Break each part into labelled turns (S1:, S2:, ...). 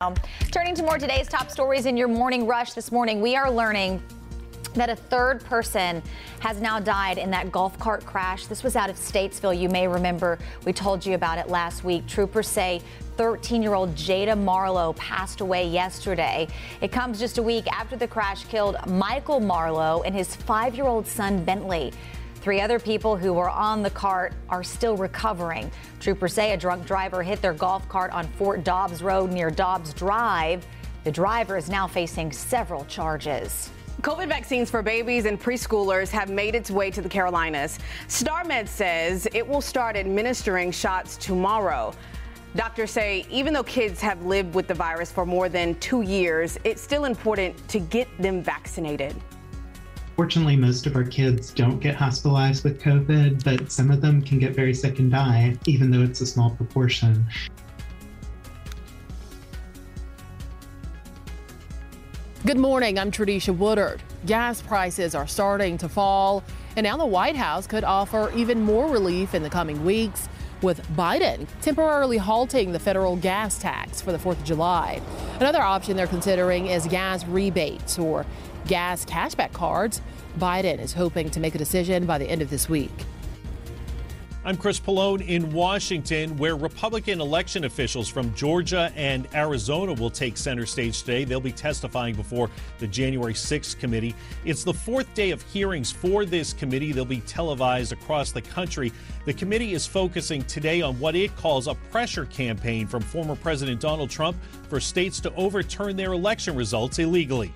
S1: Um, turning to more today's top stories in your morning rush this morning, we are learning that a third person has now died in that golf cart crash. This was out of Statesville. You may remember we told you about it last week. Troopers say 13 year old Jada Marlowe passed away yesterday. It comes just a week after the crash killed Michael Marlowe and his five year old son Bentley. Three other people who were on the cart are still recovering. Troopers say a drunk driver hit their golf cart on Fort Dobbs Road near Dobbs Drive. The driver is now facing several charges.
S2: COVID vaccines for babies and preschoolers have made its way to the Carolinas. StarMed says it will start administering shots tomorrow. Doctors say even though kids have lived with the virus for more than two years, it's still important to get them vaccinated.
S3: Fortunately, most of our kids don't get hospitalized with COVID, but some of them can get very sick and die, even though it's a small proportion.
S4: Good morning. I'm Tradisha Woodard. Gas prices are starting to fall, and now the White House could offer even more relief in the coming weeks, with Biden temporarily halting the federal gas tax for the 4th of July. Another option they're considering is gas rebates or gas cashback cards. Biden is hoping to make a decision by the end of this week.
S5: I'm Chris Pollone in Washington, where Republican election officials from Georgia and Arizona will take center stage today. They'll be testifying before the January 6th committee. It's the fourth day of hearings for this committee. They'll be televised across the country. The committee is focusing today on what it calls a pressure campaign from former President Donald Trump for states to overturn their election results illegally.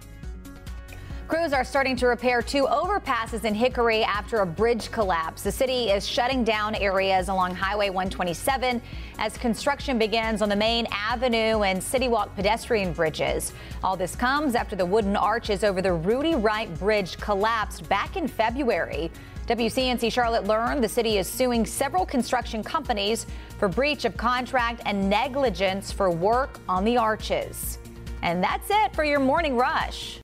S1: Crews are starting to repair two overpasses in Hickory after a bridge collapse. The city is shutting down areas along Highway 127 as construction begins on the main avenue and City Walk pedestrian bridges. All this comes after the wooden arches over the Rudy Wright Bridge collapsed back in February. WCNC Charlotte learned the city is suing several construction companies for breach of contract and negligence for work on the arches. And that's it for your morning rush.